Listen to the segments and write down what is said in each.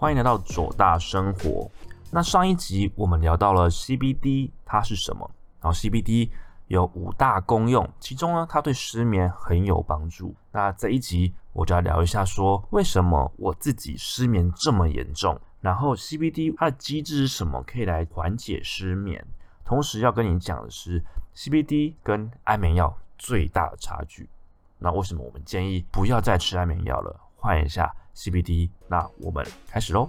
欢迎来到左大生活。那上一集我们聊到了 CBD 它是什么，然后 CBD 有五大功用，其中呢它对失眠很有帮助。那这一集我就要聊一下，说为什么我自己失眠这么严重，然后 CBD 它的机制是什么，可以来缓解失眠。同时要跟你讲的是，CBD 跟安眠药最大的差距。那为什么我们建议不要再吃安眠药了，换一下 CBD？那我们开始喽。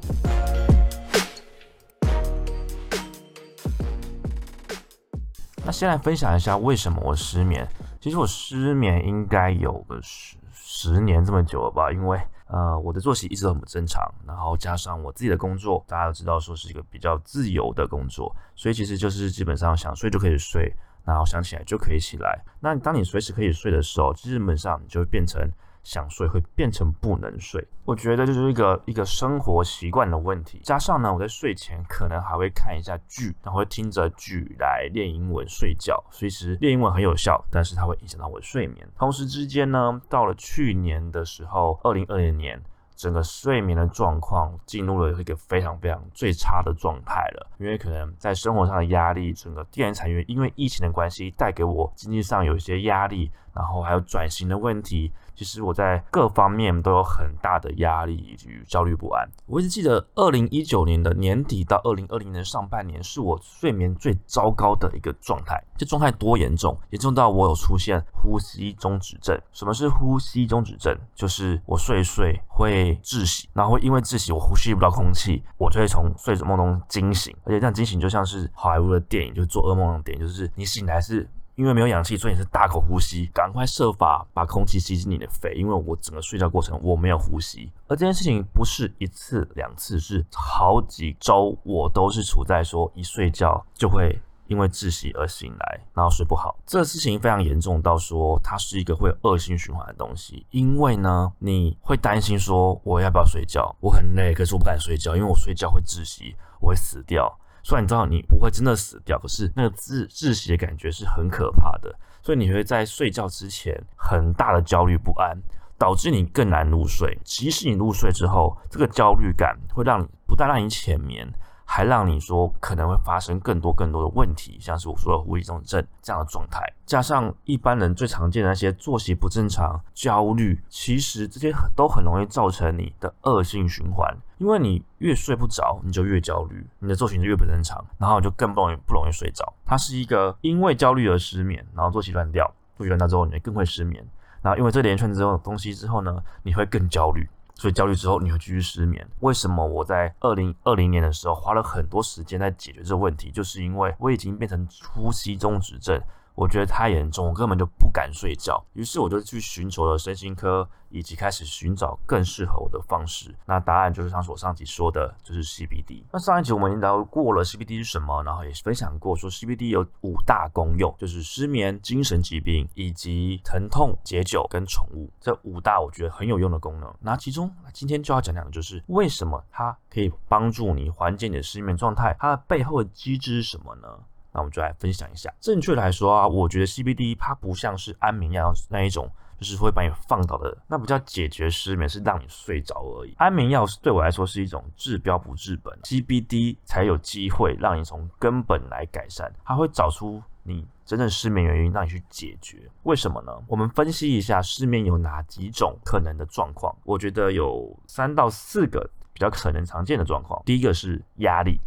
那先来分享一下为什么我失眠。其实我失眠应该有个十十年这么久了吧，因为呃我的作息一直都很不正常，然后加上我自己的工作，大家都知道说是一个比较自由的工作，所以其实就是基本上想睡就可以睡，然后想起来就可以起来。那当你随时可以睡的时候，基本上你就会变成。想睡会变成不能睡，我觉得就是一个一个生活习惯的问题。加上呢，我在睡前可能还会看一下剧，然后会听着剧来练英文睡觉。所以其实练英文很有效，但是它会影响到我的睡眠。同时之间呢，到了去年的时候，二零二零年。整个睡眠的状况进入了一个非常非常最差的状态了，因为可能在生活上的压力，整个电影产业因为疫情的关系带给我经济上有一些压力，然后还有转型的问题，其实我在各方面都有很大的压力以及焦虑不安。我一直记得二零一九年的年底到二零二零年上半年是我睡眠最糟糕的一个状态，这状态多严重？严重到我有出现呼吸中止症。什么是呼吸中止症？就是我睡睡会。窒息，然后会因为窒息，我呼吸不到空气，我就会从睡着梦中惊醒，而且这样惊醒就像是好莱坞的电影，就是做噩梦的电影，就是你醒来是因为没有氧气，所以你是大口呼吸，赶快设法把空气吸进你的肺，因为我整个睡觉过程我没有呼吸，而这件事情不是一次两次，是好几周，我都是处在说一睡觉就会。因为窒息而醒来，然后睡不好，这个事情非常严重到说它是一个会恶性循环的东西。因为呢，你会担心说我要不要睡觉？我很累，可是我不敢睡觉，因为我睡觉会窒息，我会死掉。虽然你知道你不会真的死掉，可是那个窒窒息的感觉是很可怕的，所以你会在睡觉之前很大的焦虑不安，导致你更难入睡。即使你入睡之后，这个焦虑感会让你不但让你浅眠。还让你说可能会发生更多更多的问题，像是我说的呼吸中症这样的状态，加上一般人最常见的那些作息不正常、焦虑，其实这些都很容易造成你的恶性循环。因为你越睡不着，你就越焦虑，你的作息就越不正常，然后就更不容易不容易睡着。它是一个因为焦虑而失眠，然后作息乱掉，作息乱掉之后你更会失眠，然后因为这连串之后东西之后呢，你会更焦虑。所以焦虑之后你会继续失眠。为什么我在二零二零年的时候花了很多时间在解决这个问题？就是因为我已经变成呼吸中止症。我觉得太严重，我根本就不敢睡觉。于是我就去寻求了身心科，以及开始寻找更适合我的方式。那答案就是像我上集说的，就是 CBD。那上一集我们已经聊过了 CBD 是什么，然后也分享过说 CBD 有五大功用，就是失眠、精神疾病以及疼痛、解酒跟宠物这五大我觉得很有用的功能。那其中今天就要讲讲的就是为什么它可以帮助你缓解你的失眠状态，它的背后的机制是什么呢？那我们就来分享一下。正确来说啊，我觉得 CBD 它不像是安眠药那一种，就是会把你放倒的，那不叫解决失眠，是让你睡着而已。安眠药是对我来说是一种治标不治本，CBD 才有机会让你从根本来改善，它会找出你真正失眠原因，让你去解决。为什么呢？我们分析一下失眠有哪几种可能的状况。我觉得有三到四个比较可能常见的状况。第一个是压力。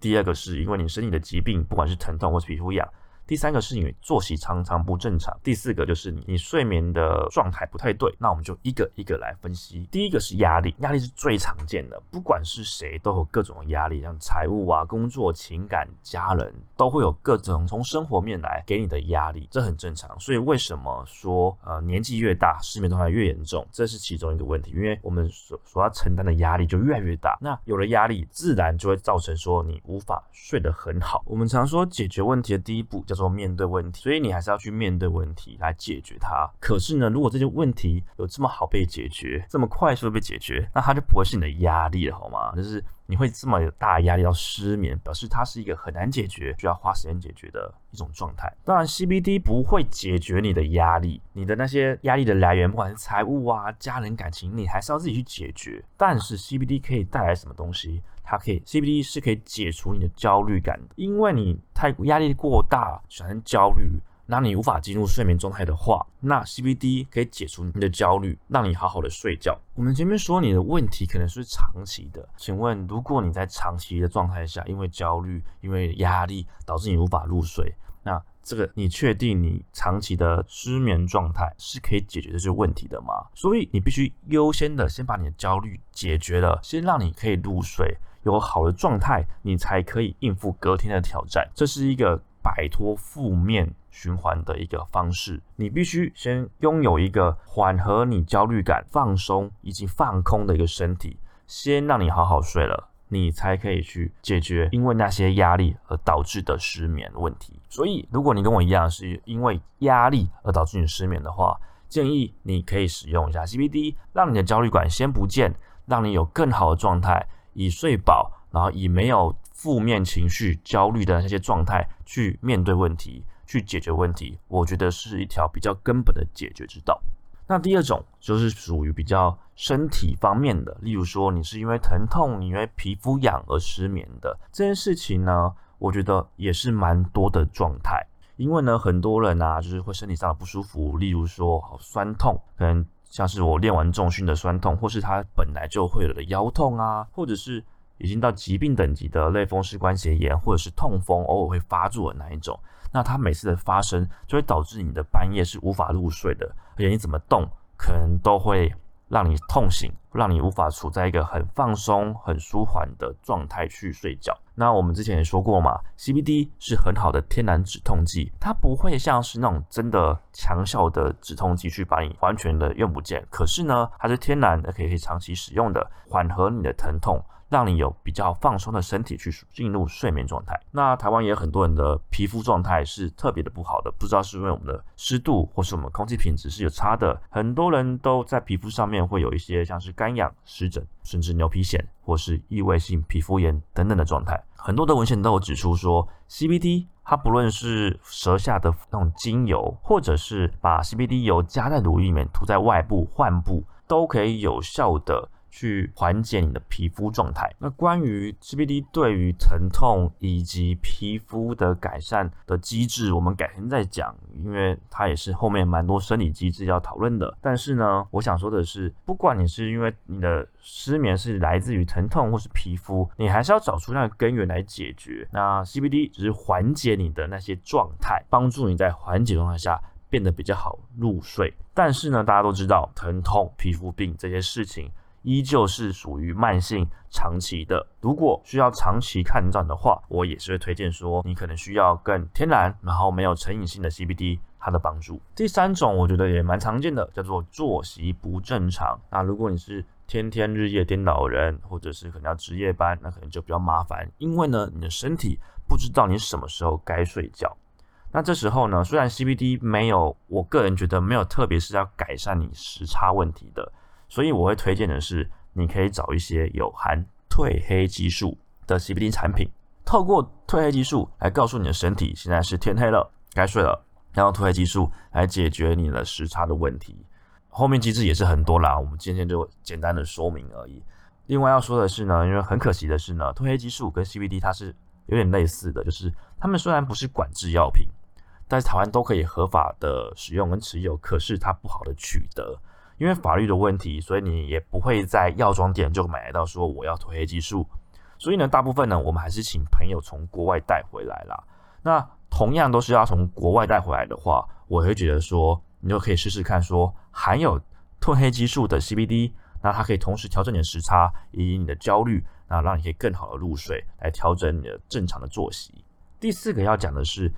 第二个是因为你身体的疾病，不管是疼痛或是皮肤痒。第三个是因为作息常常不正常，第四个就是你你睡眠的状态不太对。那我们就一个一个来分析。第一个是压力，压力是最常见的，不管是谁都有各种压力，像财务啊、工作、情感、家人，都会有各种从生活面来给你的压力，这很正常。所以为什么说呃年纪越大失眠状态越严重，这是其中一个问题，因为我们所所要承担的压力就越来越大。那有了压力，自然就会造成说你无法睡得很好。我们常说解决问题的第一步叫。说面对问题，所以你还是要去面对问题来解决它。可是呢，如果这些问题有这么好被解决，这么快速被解决，那它就不会是你的压力了，好吗？就是你会这么有大压力要失眠，表示它是一个很难解决、需要花时间解决的一种状态。当然，CBD 不会解决你的压力，你的那些压力的来源，不管是财务啊、家人感情，你还是要自己去解决。但是 CBD 可以带来什么东西？它可以，CBD 是可以解除你的焦虑感，因为你太压力过大，产生焦虑。那你无法进入睡眠状态的话，那 CBD 可以解除你的焦虑，让你好好的睡觉。我们前面说你的问题可能是长期的，请问如果你在长期的状态下，因为焦虑、因为压力导致你无法入睡，那这个你确定你长期的失眠状态是可以解决这些问题的吗？所以你必须优先的先把你的焦虑解决了，先让你可以入睡，有好的状态，你才可以应付隔天的挑战。这是一个摆脱负面。循环的一个方式，你必须先拥有一个缓和你焦虑感、放松以及放空的一个身体，先让你好好睡了，你才可以去解决因为那些压力而导致的失眠问题。所以，如果你跟我一样是因为压力而导致你失眠的话，建议你可以使用一下 CBD，让你的焦虑感先不见，让你有更好的状态，以睡饱，然后以没有负面情绪、焦虑的那些状态去面对问题。去解决问题，我觉得是一条比较根本的解决之道。那第二种就是属于比较身体方面的，例如说你是因为疼痛、你因为皮肤痒而失眠的这件事情呢，我觉得也是蛮多的状态。因为呢，很多人啊，就是会身体上的不舒服，例如说好酸痛，可能像是我练完重训的酸痛，或是他本来就会有的腰痛啊，或者是已经到疾病等级的类风湿关节炎，或者是痛风偶尔会发作的那一种。那它每次的发生，就会导致你的半夜是无法入睡的，而且你怎么动，可能都会让你痛醒，让你无法处在一个很放松、很舒缓的状态去睡觉。那我们之前也说过嘛，CBD 是很好的天然止痛剂，它不会像是那种真的强效的止痛剂去把你完全的用不见。可是呢，它是天然的，可以长期使用的，缓和你的疼痛。让你有比较放松的身体去进入睡眠状态。那台湾也有很多人的皮肤状态是特别的不好的，不知道是因为我们的湿度或是我们空气品质是有差的。很多人都在皮肤上面会有一些像是干痒、湿疹，甚至牛皮癣或是异位性皮肤炎等等的状态。很多的文献都有指出说，CBD 它不论是舌下的那种精油，或者是把 CBD 油加在乳液里面涂在外部患部，都可以有效的。去缓解你的皮肤状态。那关于 CBD 对于疼痛以及皮肤的改善的机制，我们改天再讲，因为它也是后面蛮多生理机制要讨论的。但是呢，我想说的是，不管你是因为你的失眠是来自于疼痛或是皮肤，你还是要找出那个根源来解决。那 CBD 只是缓解你的那些状态，帮助你在缓解状态下变得比较好入睡。但是呢，大家都知道疼痛、皮肤病这些事情。依旧是属于慢性、长期的。如果需要长期看诊的话，我也是会推荐说，你可能需要更天然，然后没有成瘾性的 CBD，它的帮助。第三种，我觉得也蛮常见的，叫做作息不正常。那如果你是天天日夜颠倒人，或者是可能要值夜班，那可能就比较麻烦，因为呢，你的身体不知道你什么时候该睡觉。那这时候呢，虽然 CBD 没有，我个人觉得没有特别是要改善你时差问题的。所以我会推荐的是，你可以找一些有含褪黑激素的 CBD 产品，透过褪黑激素来告诉你的身体现在是天黑了，该睡了，然后褪黑激素来解决你的时差的问题。后面机制也是很多啦，我们今天就简单的说明而已。另外要说的是呢，因为很可惜的是呢，褪黑激素跟 CBD 它是有点类似的，就是它们虽然不是管制药品，但是台湾都可以合法的使用跟持有，可是它不好的取得。因为法律的问题，所以你也不会在药妆店就买得到说我要褪黑激素。所以呢，大部分呢，我们还是请朋友从国外带回来啦。那同样都是要从国外带回来的话，我会觉得说，你就可以试试看说含有褪黑激素的 CBD，那它可以同时调整你的时差以及你的焦虑，那让你可以更好的入睡，来调整你的正常的作息。第四个要讲的是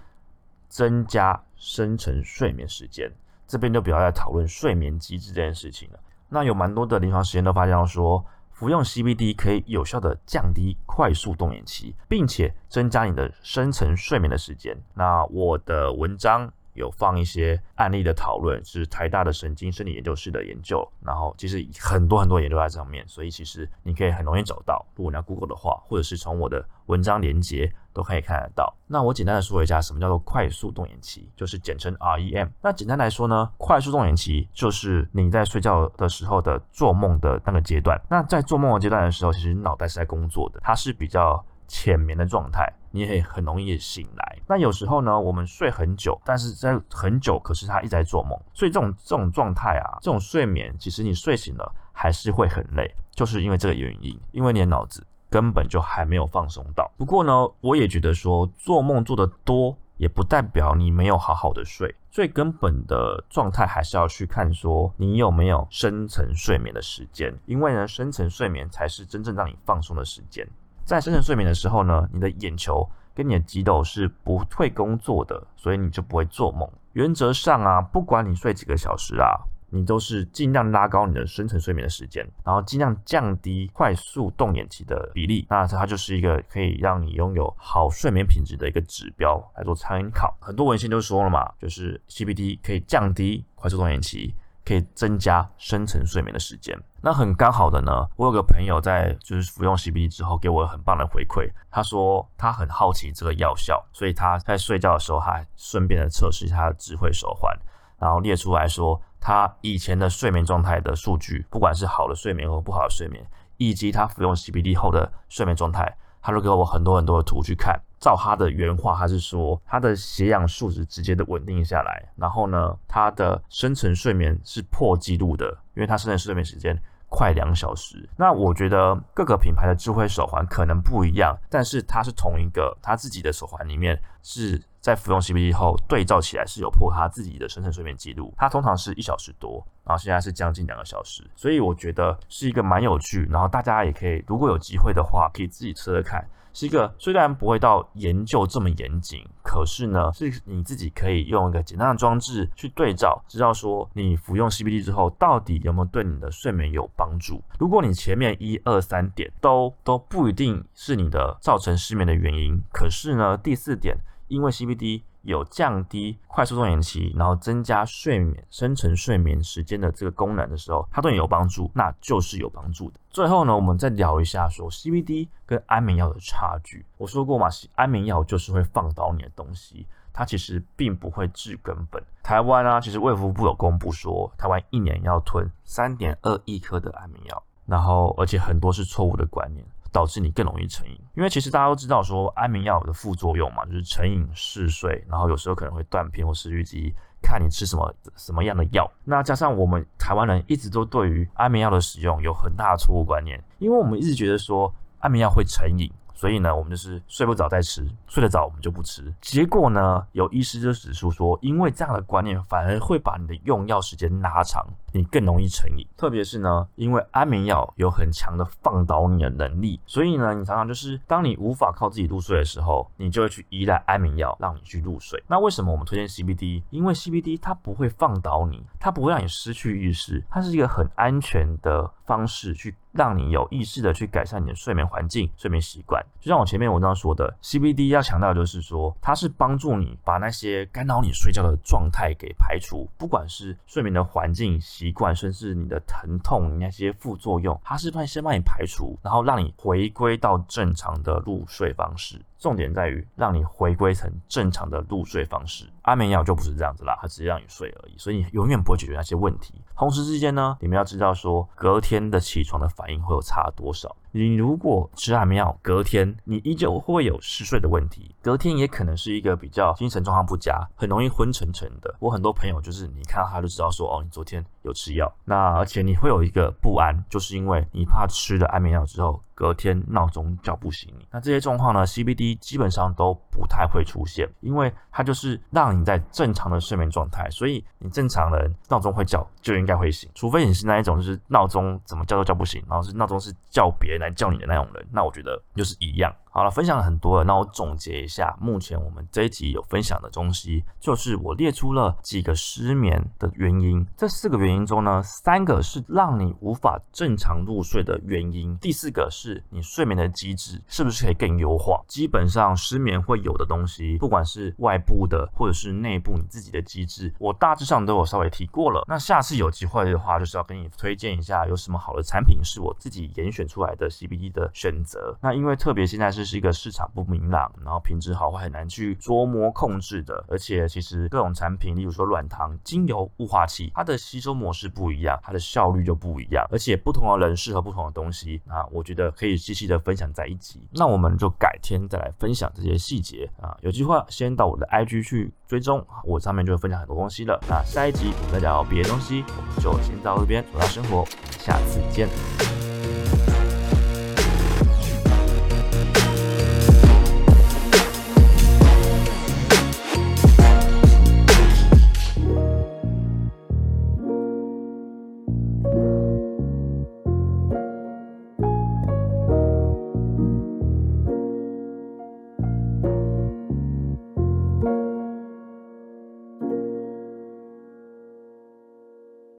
增加深层睡眠时间。这边就比较在讨论睡眠机制这件事情了。那有蛮多的临床实验都发现到说，服用 CBD 可以有效的降低快速动眼期，并且增加你的深层睡眠的时间。那我的文章有放一些案例的讨论，是台大的神经生理研究室的研究，然后其实很多很多研究在上面，所以其实你可以很容易找到。如果你要 Google 的话，或者是从我的文章连接都可以看得到。那我简单的说一下，什么叫做快速动眼期，就是简称 REM。那简单来说呢，快速动眼期就是你在睡觉的时候的做梦的那个阶段。那在做梦的阶段的时候，其实脑袋是在工作的，它是比较浅眠的状态，你也很容易醒来。那有时候呢，我们睡很久，但是在很久，可是他一直在做梦，所以这种这种状态啊，这种睡眠，其实你睡醒了还是会很累，就是因为这个原因，因为你的脑子。根本就还没有放松到。不过呢，我也觉得说做梦做得多，也不代表你没有好好的睡。最根本的状态还是要去看说你有没有深层睡眠的时间，因为呢，深层睡眠才是真正让你放松的时间。在深层睡眠的时候呢，你的眼球跟你的肌肉是不会工作的，所以你就不会做梦。原则上啊，不管你睡几个小时啊。你都是尽量拉高你的深层睡眠的时间，然后尽量降低快速动眼期的比例，那它就是一个可以让你拥有好睡眠品质的一个指标来做参考。很多文献都说了嘛，就是 CBD 可以降低快速动眼期，可以增加深层睡眠的时间。那很刚好的呢，我有个朋友在就是服用 CBD 之后给我很棒的回馈，他说他很好奇这个药效，所以他在睡觉的时候还顺便的测试他的智慧手环，然后列出来说。他以前的睡眠状态的数据，不管是好的睡眠和不好的睡眠，以及他服用 CBD 后的睡眠状态，他都给我很多很多的图去看。照他的原话，他是说他的血氧数值直接的稳定下来，然后呢，他的深层睡眠是破纪录的，因为他深层睡眠时间快两小时。那我觉得各个品牌的智慧手环可能不一样，但是它是同一个，他自己的手环里面是。在服用 CBD 后，对照起来是有破他自己的深层睡眠记录。他通常是一小时多，然后现在是将近两个小时，所以我觉得是一个蛮有趣。然后大家也可以，如果有机会的话，可以自己测测看。是一个虽然不会到研究这么严谨，可是呢，是你自己可以用一个简单的装置去对照，知道说你服用 CBD 之后，到底有没有对你的睡眠有帮助。如果你前面一二三点都都不一定是你的造成失眠的原因，可是呢，第四点。因为 CBD 有降低快速动眼期，然后增加睡眠深层睡眠时间的这个功能的时候，它对你有帮助，那就是有帮助的。最后呢，我们再聊一下说 CBD 跟安眠药的差距。我说过嘛，安眠药就是会放倒你的东西，它其实并不会治根本。台湾啊，其实卫福部有公布说，台湾一年要吞三点二亿颗的安眠药，然后而且很多是错误的观念。导致你更容易成瘾，因为其实大家都知道说安眠药的副作用嘛，就是成瘾嗜睡，然后有时候可能会断片或失去记忆，看你吃什么什么样的药。那加上我们台湾人一直都对于安眠药的使用有很大的错误观念，因为我们一直觉得说安眠药会成瘾。所以呢，我们就是睡不着再吃，睡得着我们就不吃。结果呢，有医师就指出说，因为这样的观念反而会把你的用药时间拉长，你更容易成瘾。特别是呢，因为安眠药有很强的放倒你的能力，所以呢，你常常就是当你无法靠自己入睡的时候，你就会去依赖安眠药让你去入睡。那为什么我们推荐 CBD？因为 CBD 它不会放倒你，它不会让你失去意识，它是一个很安全的方式去。让你有意识的去改善你的睡眠环境、睡眠习惯。就像我前面文章说的，CBD 要强调就是说，它是帮助你把那些干扰你睡觉的状态给排除，不管是睡眠的环境习惯，甚至你的疼痛你那些副作用，它是帮先帮你排除，然后让你回归到正常的入睡方式。重点在于让你回归成正常的入睡方式。安眠药就不是这样子啦，它只是让你睡而已，所以你永远不会解决那些问题。同时之间呢，你们要知道说，隔天的起床的反应会有差多少。你如果吃安眠药，隔天你依旧会有嗜睡的问题，隔天也可能是一个比较精神状况不佳，很容易昏沉沉的。我很多朋友就是你看到他就知道说，哦，你昨天有吃药，那而且你会有一个不安，就是因为你怕吃了安眠药之后。隔天闹钟叫不醒你，那这些状况呢？CBD 基本上都不太会出现，因为它就是让你在正常的睡眠状态，所以你正常人闹钟会叫就应该会醒，除非你是那一种就是闹钟怎么叫都叫不醒，然后是闹钟是叫别来叫你的那种人，那我觉得就是一样。好了，分享了很多了，那我总结一下，目前我们这一集有分享的东西，就是我列出了几个失眠的原因。这四个原因中呢，三个是让你无法正常入睡的原因，第四个是你睡眠的机制是不是可以更优化。基本上失眠会有的东西，不管是外部的或者是内部你自己的机制，我大致上都有稍微提过了。那下次有机会的话，就是要跟你推荐一下有什么好的产品是我自己严选出来的 CBD 的选择。那因为特别现在是是一个市场不明朗，然后品质好坏很难去捉摸控制的，而且其实各种产品，例如说软糖、精油、雾化器，它的吸收模式不一样，它的效率就不一样，而且不同的人适合不同的东西。啊我觉得可以细细的分享在一起。那我们就改天再来分享这些细节啊。有机会先到我的 IG 去追踪，我上面就会分享很多东西了。那下一集我们再聊别的东西，我们就先到这边，主要生活，下次见。